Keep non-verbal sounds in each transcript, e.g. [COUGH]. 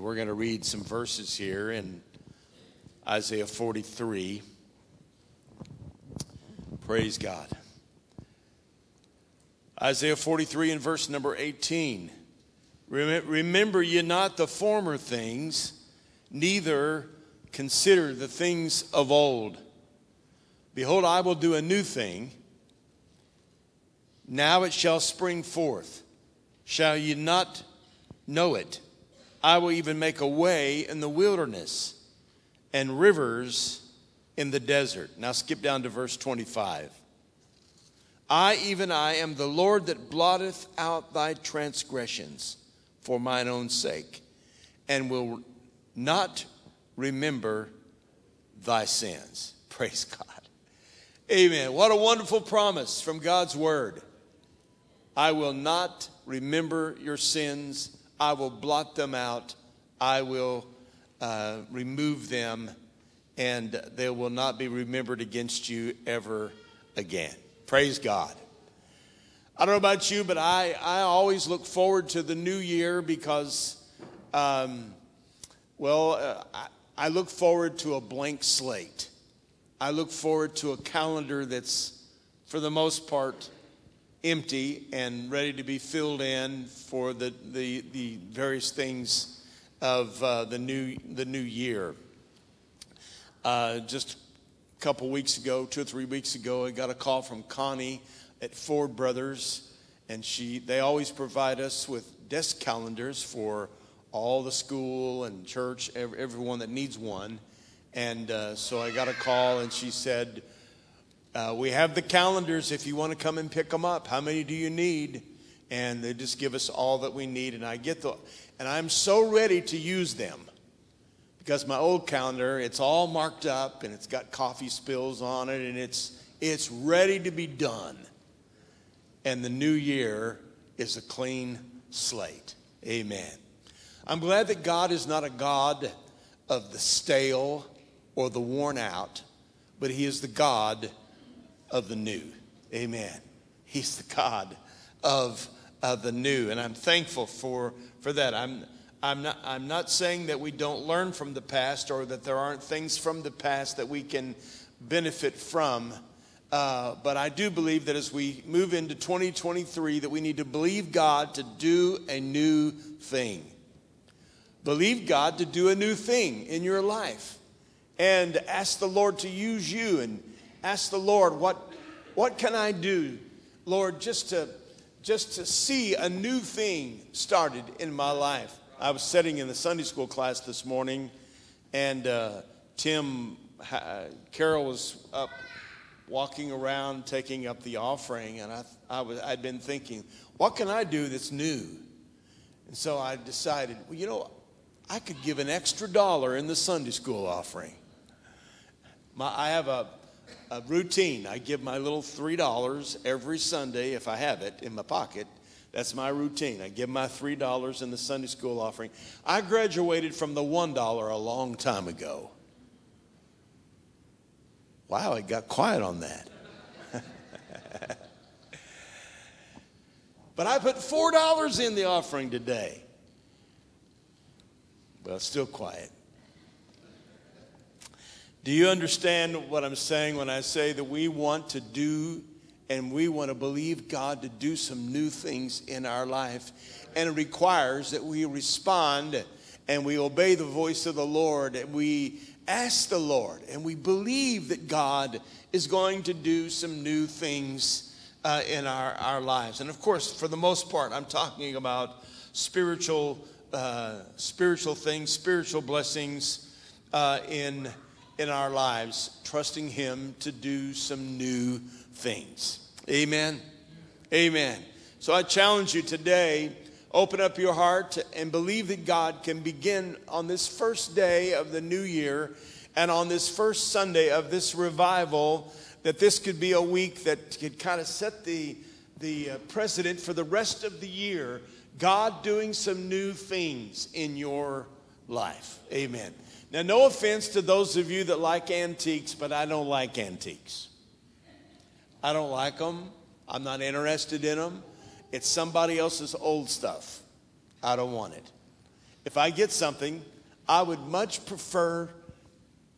we're going to read some verses here in Isaiah 43. Praise God. Isaiah 43 and verse number 18. Remember ye not the former things, neither consider the things of old. Behold, I will do a new thing. Now it shall spring forth. Shall ye not know it? I will even make a way in the wilderness and rivers in the desert. Now skip down to verse 25. I, even I, am the Lord that blotteth out thy transgressions for mine own sake, and will not remember thy sins. [LAUGHS] Praise God. Amen. What a wonderful promise from God's word. I will not remember your sins. I will blot them out. I will uh, remove them, and they will not be remembered against you ever again. Praise God. I don't know about you, but I, I always look forward to the new year because, um, well, uh, I, I look forward to a blank slate. I look forward to a calendar that's, for the most part, empty and ready to be filled in for the, the, the various things of uh, the, new, the new year. Uh, just a couple weeks ago, two or three weeks ago, I got a call from Connie at Ford Brothers, and she they always provide us with desk calendars for all the school and church, everyone that needs one. And uh, so I got a call, and she said, uh, "We have the calendars if you want to come and pick them up. How many do you need?" And they just give us all that we need, and I get the, and I'm so ready to use them because my old calendar it's all marked up and it's got coffee spills on it and it's it's ready to be done and the new year is a clean slate. Amen. I'm glad that God is not a God of the stale or the worn out, but He is the God of the new. Amen. He's the God of, of the new. And I'm thankful for, for that. I'm, I'm, not, I'm not saying that we don't learn from the past or that there aren't things from the past that we can benefit from. Uh, but I do believe that as we move into 2023, that we need to believe God to do a new thing. Believe God to do a new thing in your life. And ask the Lord to use you and ask the Lord, what, what can I do, Lord, just to, just to see a new thing started in my life? I was sitting in the Sunday school class this morning, and uh, Tim, uh, Carol was up walking around taking up the offering, and I, I was, I'd been thinking, what can I do that's new? And so I decided, well, you know, I could give an extra dollar in the Sunday school offering. My, I have a, a routine. I give my little $3 every Sunday if I have it in my pocket. That's my routine. I give my $3 in the Sunday school offering. I graduated from the $1 a long time ago. Wow, it got quiet on that. [LAUGHS] but I put $4 in the offering today. Well, still quiet. Do you understand what I'm saying when I say that we want to do and we want to believe God to do some new things in our life? And it requires that we respond and we obey the voice of the Lord and we ask the Lord and we believe that God is going to do some new things uh, in our, our lives. And of course, for the most part, I'm talking about spiritual, uh, spiritual things, spiritual blessings uh, in, in our lives, trusting Him to do some new things. Amen. Amen. So I challenge you today Open up your heart and believe that God can begin on this first day of the new year and on this first Sunday of this revival, that this could be a week that could kind of set the, the uh, precedent for the rest of the year. God doing some new things in your life. Amen. Now, no offense to those of you that like antiques, but I don't like antiques. I don't like them. I'm not interested in them. It's somebody else's old stuff. I don't want it. if I get something, I would much prefer,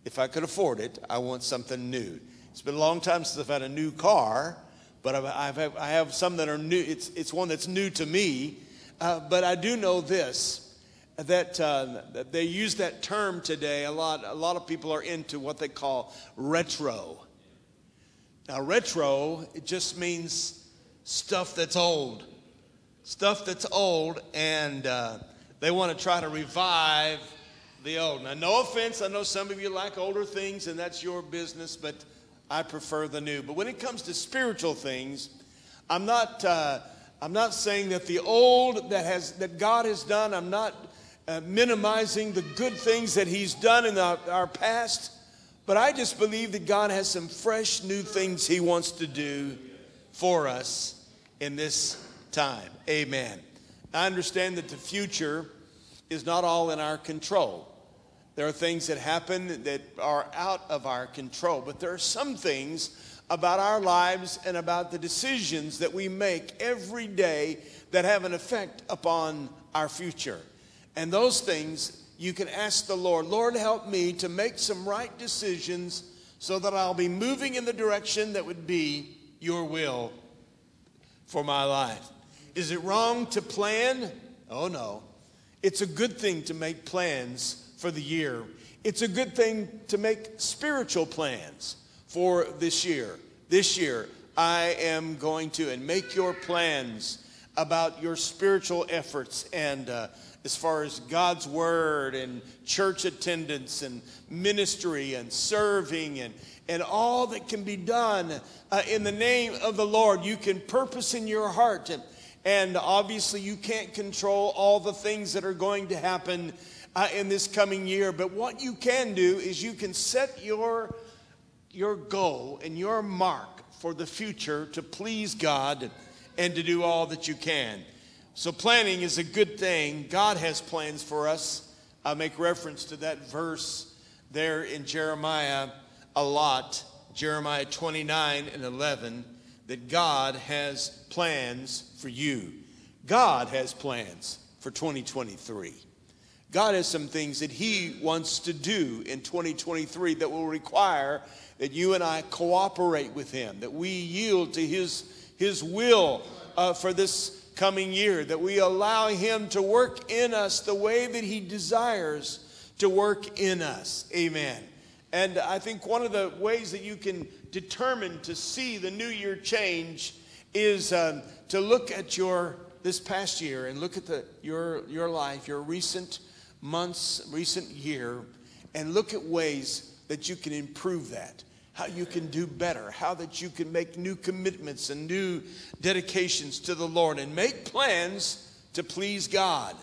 if I could afford it, I want something new. It's been a long time since I've had a new car, but I've, I've, I have some that are new. It's, it's one that's new to me. Uh, but I do know this that, uh, they use that term today. A lot, a lot of people are into what they call retro. Now, retro, it just means stuff that's old. Stuff that's old, and uh, they want to try to revive the old. Now, no offense, I know some of you like older things, and that's your business, but I prefer the new. But when it comes to spiritual things, I'm not. Uh, I'm not saying that the old that has that God has done. I'm not uh, minimizing the good things that He's done in our, our past, but I just believe that God has some fresh new things He wants to do for us in this time. Amen. I understand that the future is not all in our control. There are things that happen that are out of our control, but there are some things about our lives and about the decisions that we make every day that have an effect upon our future. And those things you can ask the Lord, Lord, help me to make some right decisions so that I'll be moving in the direction that would be your will for my life. Is it wrong to plan? Oh, no. It's a good thing to make plans for the year. It's a good thing to make spiritual plans for this year. This year, I am going to, and make your plans about your spiritual efforts and uh, as far as God's word and church attendance and ministry and serving and, and all that can be done uh, in the name of the Lord. You can purpose in your heart. And, and obviously, you can't control all the things that are going to happen uh, in this coming year. But what you can do is you can set your your goal and your mark for the future to please God and to do all that you can. So, planning is a good thing. God has plans for us. I make reference to that verse there in Jeremiah a lot, Jeremiah 29 and 11, that God has plans for you. God has plans for 2023. God has some things that He wants to do in 2023 that will require that you and I cooperate with Him, that we yield to His, his will uh, for this coming year, that we allow Him to work in us the way that He desires to work in us. Amen. And I think one of the ways that you can determine to see the new year change is um, to look at your this past year and look at the, your, your life, your recent months, recent year, and look at ways that you can improve that how you can do better, how that you can make new commitments and new dedications to the Lord and make plans to please God.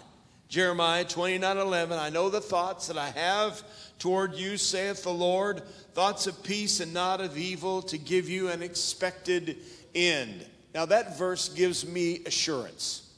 Jeremiah 29 11, I know the thoughts that I have toward you, saith the Lord, thoughts of peace and not of evil, to give you an expected end. Now, that verse gives me assurance.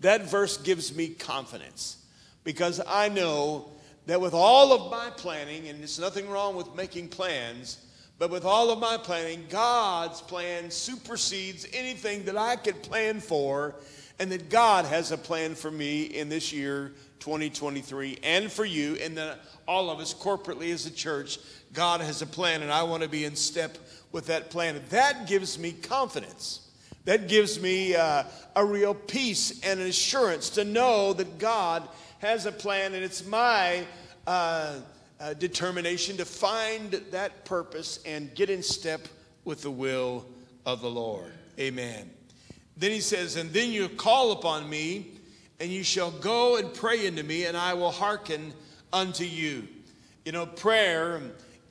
That verse gives me confidence because I know that with all of my planning, and there's nothing wrong with making plans, but with all of my planning, God's plan supersedes anything that I could plan for, and that God has a plan for me in this year, 2023, and for you, and that all of us corporately as a church, God has a plan, and I want to be in step with that plan. That gives me confidence. That gives me uh, a real peace and an assurance to know that God has a plan, and it's my uh, uh, determination to find that purpose and get in step with the will of the Lord. Amen. Then he says, And then you call upon me, and you shall go and pray unto me, and I will hearken unto you. You know, prayer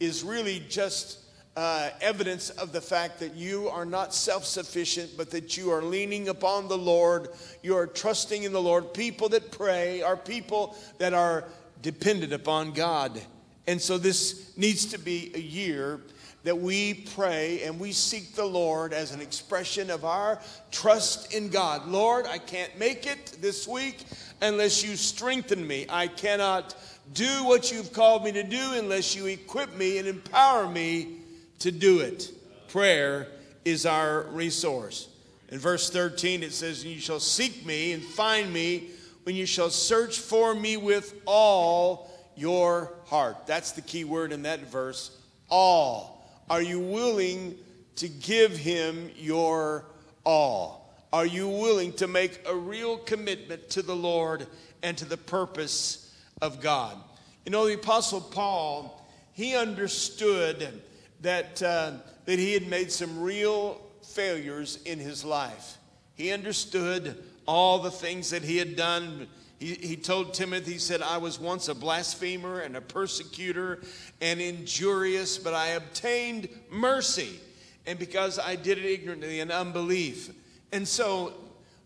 is really just uh, evidence of the fact that you are not self sufficient, but that you are leaning upon the Lord. You are trusting in the Lord. People that pray are people that are dependent upon God. And so this needs to be a year that we pray and we seek the Lord as an expression of our trust in God. Lord, I can't make it this week unless you strengthen me. I cannot do what you've called me to do unless you equip me and empower me to do it. Prayer is our resource. In verse 13, it says, And You shall seek me and find me when you shall search for me with all your heart. That's the key word in that verse. All. Are you willing to give him your all? Are you willing to make a real commitment to the Lord and to the purpose of God? You know, the Apostle Paul, he understood that, uh, that he had made some real failures in his life. He understood all the things that he had done. He, he told Timothy, he said, I was once a blasphemer and a persecutor and injurious, but I obtained mercy. And because I did it ignorantly in unbelief. And so,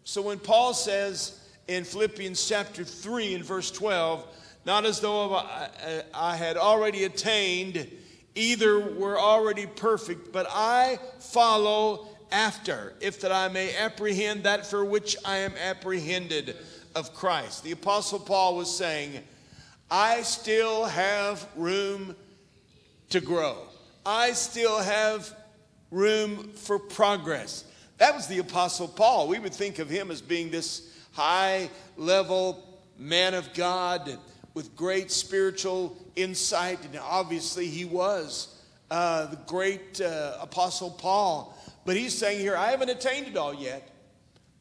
so when Paul says in Philippians chapter 3 and verse 12, not as though I, I had already attained, either were already perfect, but I follow after, if that I may apprehend that for which I am apprehended of Christ. The Apostle Paul was saying, I still have room to grow. I still have room for progress. That was the Apostle Paul. We would think of him as being this high level man of God with great spiritual insight, and obviously he was uh, the great uh, Apostle Paul. But he's saying here, I haven't attained it all yet.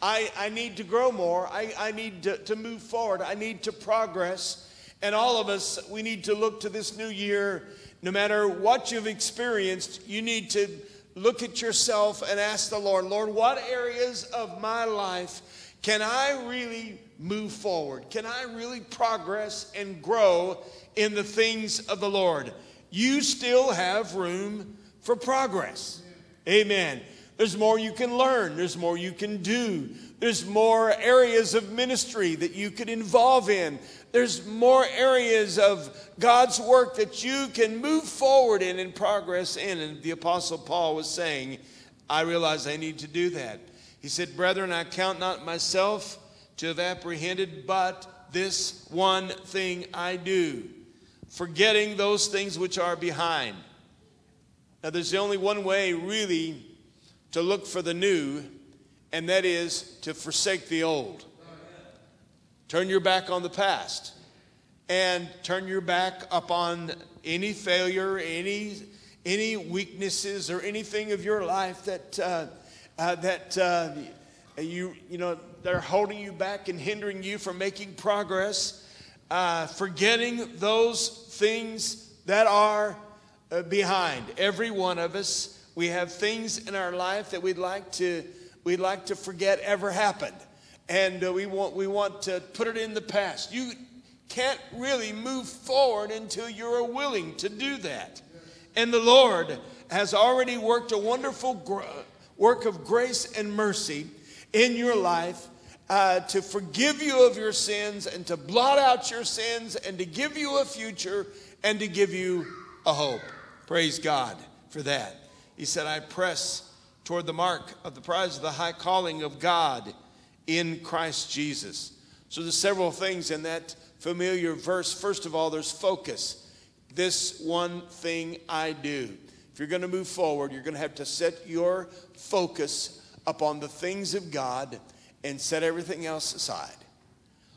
I, I need to grow more. I, I need to, to move forward. I need to progress. And all of us, we need to look to this new year. No matter what you've experienced, you need to look at yourself and ask the Lord, Lord, what areas of my life can I really move forward? Can I really progress and grow in the things of the Lord? You still have room for progress. Amen. There's more you can learn, there's more you can do. There's more areas of ministry that you could involve in. There's more areas of God's work that you can move forward in and progress in. And the Apostle Paul was saying, I realize I need to do that. He said, Brethren, I count not myself to have apprehended, but this one thing I do, forgetting those things which are behind. Now, there's only one way, really to look for the new, and that is to forsake the old. Turn your back on the past and turn your back upon any failure, any, any weaknesses, or anything of your life that, uh, uh, that uh, you, you know, they're holding you back and hindering you from making progress, uh, forgetting those things that are uh, behind. Every one of us we have things in our life that we'd like to, we'd like to forget ever happened. And uh, we, want, we want to put it in the past. You can't really move forward until you're willing to do that. And the Lord has already worked a wonderful gr- work of grace and mercy in your life uh, to forgive you of your sins and to blot out your sins and to give you a future and to give you a hope. Praise God for that. He said, I press toward the mark of the prize of the high calling of God in Christ Jesus. So there's several things in that familiar verse. First of all, there's focus. This one thing I do. If you're going to move forward, you're going to have to set your focus upon the things of God and set everything else aside.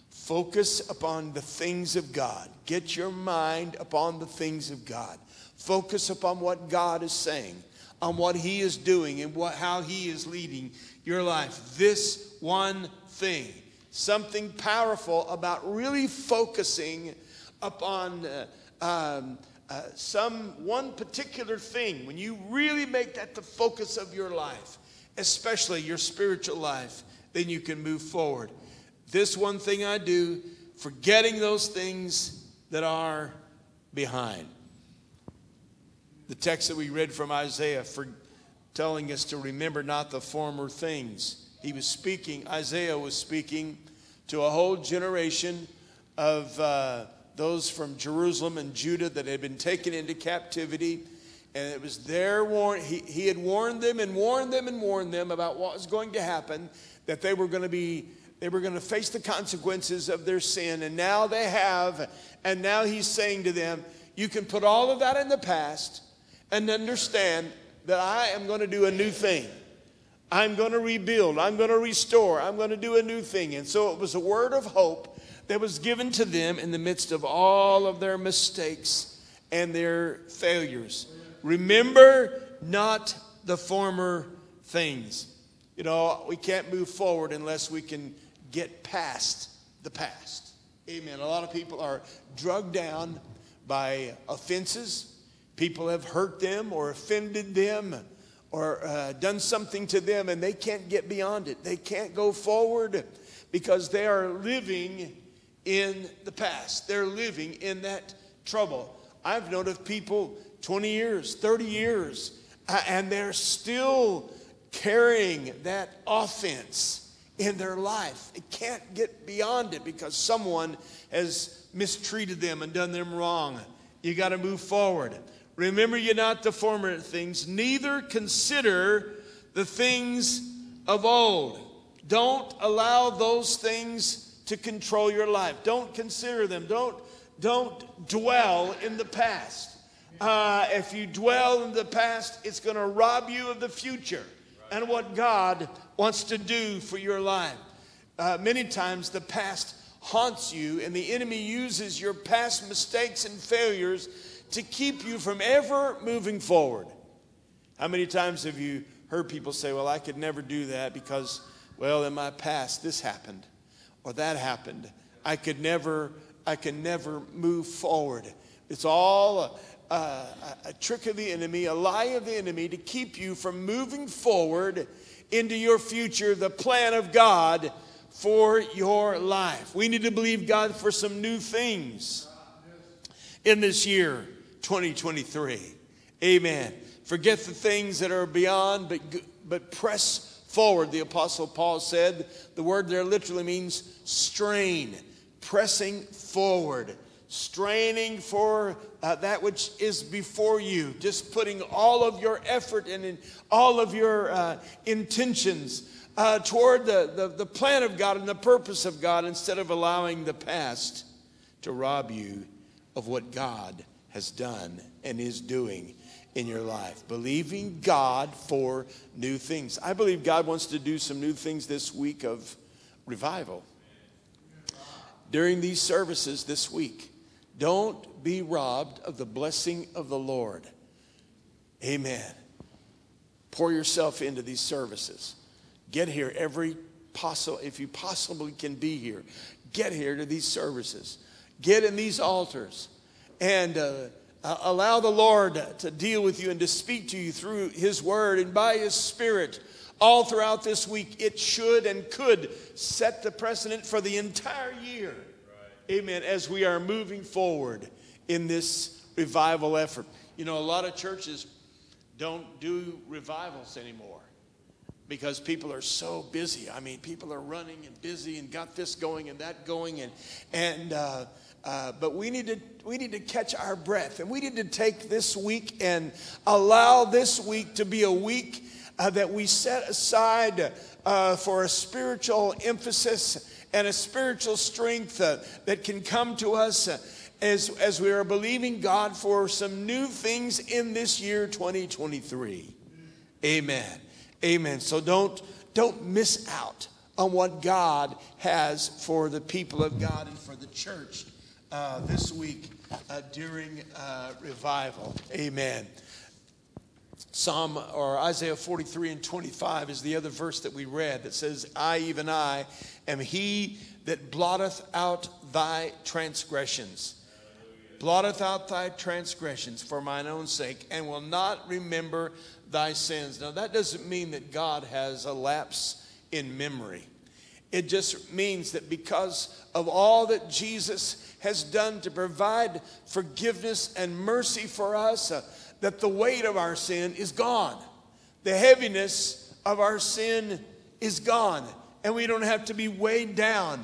Focus upon the things of God. Get your mind upon the things of God. Focus upon what God is saying on what He is doing and what, how He is leading your life. This one thing, something powerful about really focusing upon uh, um, uh, some one particular thing. When you really make that the focus of your life, especially your spiritual life, then you can move forward. This one thing I do, forgetting those things that are behind the text that we read from Isaiah for telling us to remember not the former things. He was speaking, Isaiah was speaking to a whole generation of uh, those from Jerusalem and Judah that had been taken into captivity. And it was their warn. He, he had warned them and warned them and warned them about what was going to happen, that they were going to be they were going to face the consequences of their sin and now they have and now he's saying to them you can put all of that in the past and understand that I am going to do a new thing. I'm going to rebuild. I'm going to restore. I'm going to do a new thing. And so it was a word of hope that was given to them in the midst of all of their mistakes and their failures. Remember not the former things. You know, we can't move forward unless we can get past the past. Amen. A lot of people are drugged down by offenses. People have hurt them or offended them or uh, done something to them and they can't get beyond it. They can't go forward because they are living in the past. They're living in that trouble. I've known of people 20 years, 30 years, and they're still carrying that offense in their life. They can't get beyond it because someone has mistreated them and done them wrong. You got to move forward. Remember ye not the former things, neither consider the things of old. Don't allow those things to control your life. Don't consider them. Don't, don't dwell in the past. Uh, if you dwell in the past, it's going to rob you of the future and what God wants to do for your life. Uh, many times the past haunts you, and the enemy uses your past mistakes and failures to keep you from ever moving forward. How many times have you heard people say, Well, I could never do that because, well, in my past, this happened or that happened. I could never, I can never move forward. It's all a, a, a trick of the enemy, a lie of the enemy to keep you from moving forward into your future, the plan of God for your life. We need to believe God for some new things in this year. 2023. Amen. Forget the things that are beyond, but, but press forward. The Apostle Paul said the word there literally means strain, pressing forward, straining for uh, that which is before you, just putting all of your effort and in all of your uh, intentions. Uh, toward the, the, the plan of God and the purpose of God instead of allowing the past to rob you of what God has done and is doing in your life. Believing God for new things. I believe God wants to do some new things this week of revival. During these services this week, don't be robbed of the blessing of the Lord. Amen. Pour yourself into these services. Get here every possible, if you possibly can be here, get here to these services. Get in these altars and uh, uh, allow the Lord to deal with you and to speak to you through His Word and by His Spirit all throughout this week. It should and could set the precedent for the entire year. Right. Amen. As we are moving forward in this revival effort. You know, a lot of churches don't do revivals anymore because people are so busy. I mean, people are running and busy and got this going and that going, and and uh, uh, but we need to we need to catch our breath, and we need to take this week and allow this week to be a week uh, that we set aside uh, for a spiritual emphasis and a spiritual strength uh, that can come to us as as we are believing God for some new things in this year 2023. Amen. Amen. So don't don't miss out on what God has for the people of God and for the church uh, this week uh, during uh, revival. Amen. Psalm or Isaiah 43 and 25 is the other verse that we read that says, I, even I, am he that blotteth out thy transgressions. Blotteth out thy transgressions for mine own sake, and will not remember thy sins. Now, that doesn't mean that God has a lapse in memory. It just means that because of all that Jesus has done to provide forgiveness and mercy for us, uh, that the weight of our sin is gone. The heaviness of our sin is gone, and we don't have to be weighed down.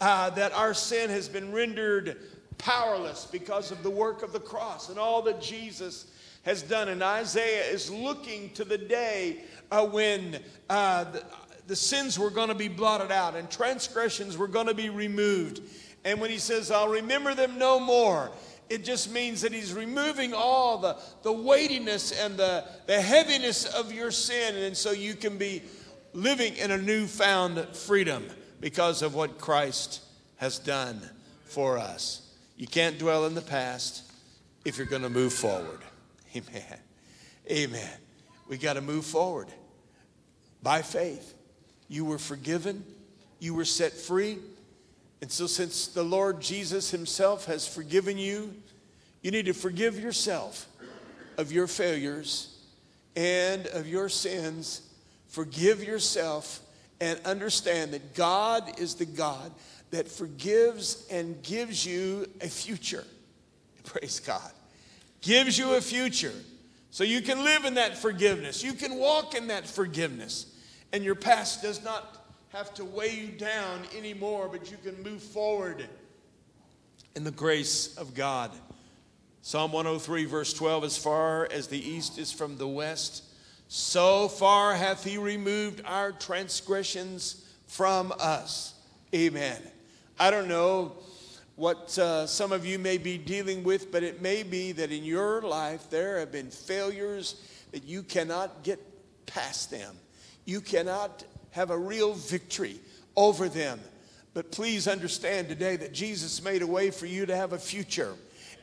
Uh, that our sin has been rendered powerless because of the work of the cross and all that Jesus has done. And Isaiah is looking to the day uh, when uh, the, the sins were going to be blotted out and transgressions were going to be removed. And when he says, I'll remember them no more, it just means that he's removing all the, the weightiness and the, the heaviness of your sin. And so you can be living in a newfound freedom because of what Christ has done for us. You can't dwell in the past if you're going to move forward. [LAUGHS] Amen. Amen. We got to move forward by faith. You were forgiven, you were set free. And so, since the Lord Jesus Himself has forgiven you, you need to forgive yourself of your failures and of your sins. Forgive yourself and understand that God is the God that forgives and gives you a future. [LAUGHS] Praise God. Gives you a future. So you can live in that forgiveness. You can walk in that forgiveness. And your past does not have to weigh you down anymore, but you can move forward in the grace of God. Psalm 103, verse 12 As far as the east is from the west, so far hath he removed our transgressions from us. Amen. I don't know what uh, some of you may be dealing with, but it may be that in your life there have been failures that you cannot get past them. You cannot have a real victory over them. But please understand today that Jesus made a way for you to have a future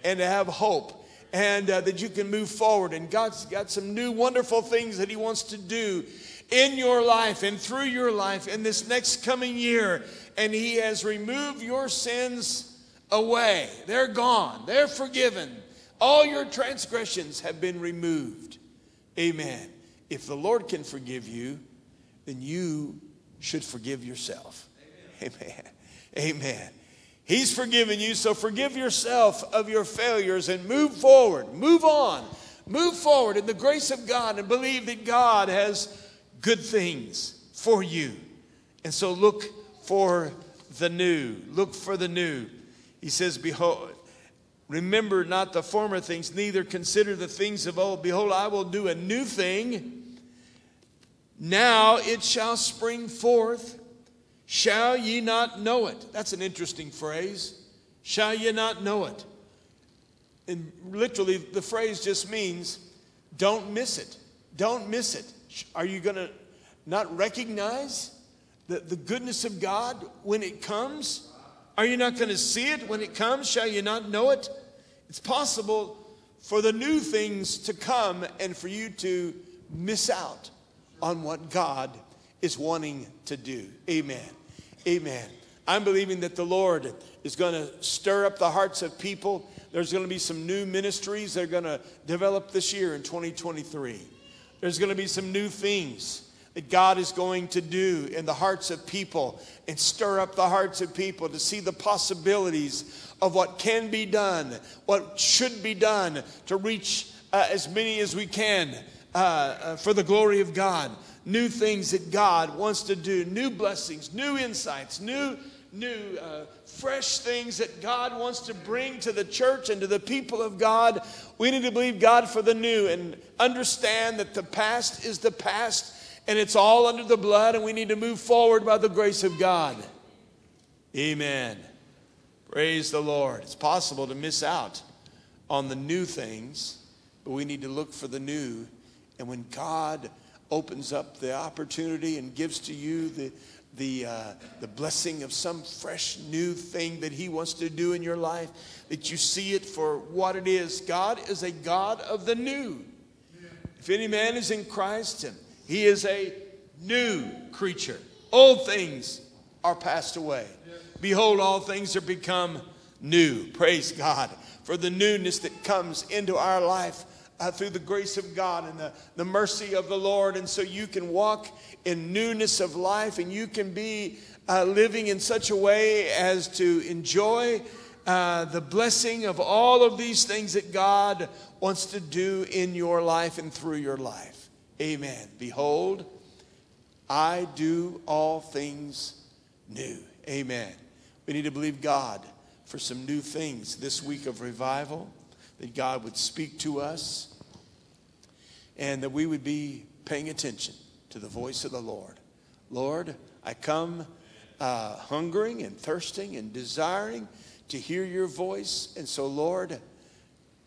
and to have hope and uh, that you can move forward. And God's got some new wonderful things that He wants to do in your life and through your life in this next coming year. And He has removed your sins away. They're gone, they're forgiven. All your transgressions have been removed. Amen. If the Lord can forgive you, then you should forgive yourself. Amen. Amen. He's forgiven you, so forgive yourself of your failures and move forward. Move on. Move forward in the grace of God and believe that God has good things for you. And so look for the new. Look for the new. He says, Behold, remember not the former things, neither consider the things of old. Behold, I will do a new thing. Now it shall spring forth. Shall ye not know it? That's an interesting phrase. Shall ye not know it? And literally, the phrase just means don't miss it. Don't miss it. Are you going to not recognize the, the goodness of God when it comes? Are you not going to see it when it comes? Shall you not know it? It's possible for the new things to come and for you to miss out on what God is wanting to do. Amen. Amen. I'm believing that the Lord is going to stir up the hearts of people. There's going to be some new ministries that are going to develop this year in 2023. There's going to be some new things that God is going to do in the hearts of people and stir up the hearts of people to see the possibilities of what can be done, what should be done to reach uh, as many as we can uh, uh, for the glory of God new things that God wants to do, new blessings, new insights, new, new, uh, fresh things that God wants to bring to the church and to the people of God. We need to believe God for the new and understand that the past is the past and it's all under the blood, and we need to move forward by the grace of God. Amen. Praise the Lord. It's possible to miss out on the new things, but we need to look for the new. And when God opens up the opportunity and gives to you the, the, uh, the blessing of some fresh new thing that He wants to do in your life, that you see it for what it is. God is a God of the new. If any man is in Christ, him, he is a new creature. Old things are passed away. Behold, all things are become new. Praise God for the newness that comes into our life uh, through the grace of God and the, the mercy of the Lord. And so you can walk in newness of life and you can be uh, living in such a way as to enjoy uh, the blessing of all of these things that God wants to do in your life and through your life. Amen. Behold, I do all things new. Amen. We need to believe God for some new things this week of revival that God would speak to us and that we would be paying attention to the voice of the Lord. Lord, I come uh, hungering and thirsting and desiring to hear your voice. And so, Lord,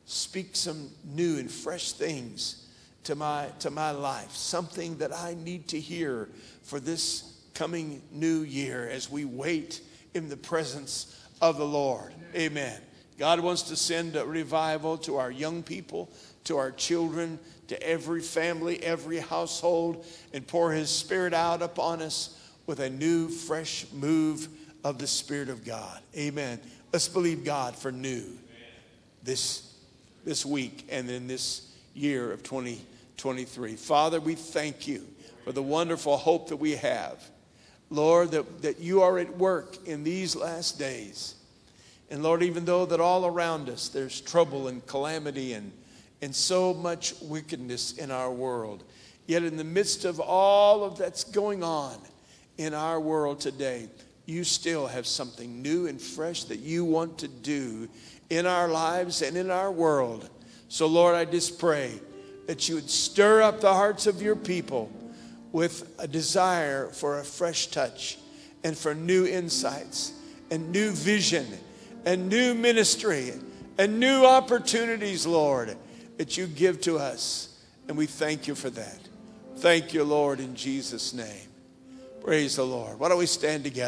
speak some new and fresh things to my, to my life, something that I need to hear for this coming new year as we wait in the presence of the Lord. Amen. God wants to send a revival to our young people, to our children, to every family, every household, and pour His Spirit out upon us with a new, fresh move of the Spirit of God. Amen. Let's believe God for new this, this week and in this year of 2023. Father, we thank you for the wonderful hope that we have. Lord, that, that you are at work in these last days. And Lord, even though that all around us there's trouble and calamity and, and so much wickedness in our world, yet in the midst of all of that's going on in our world today, you still have something new and fresh that you want to do in our lives and in our world. So, Lord, I just pray that you would stir up the hearts of your people with a desire for a fresh touch and for new insights and new vision and new ministry and new opportunities, Lord, that you give to us. And we thank you for that. Thank you, Lord, in Jesus' name. Praise the Lord. Why don't we stand together?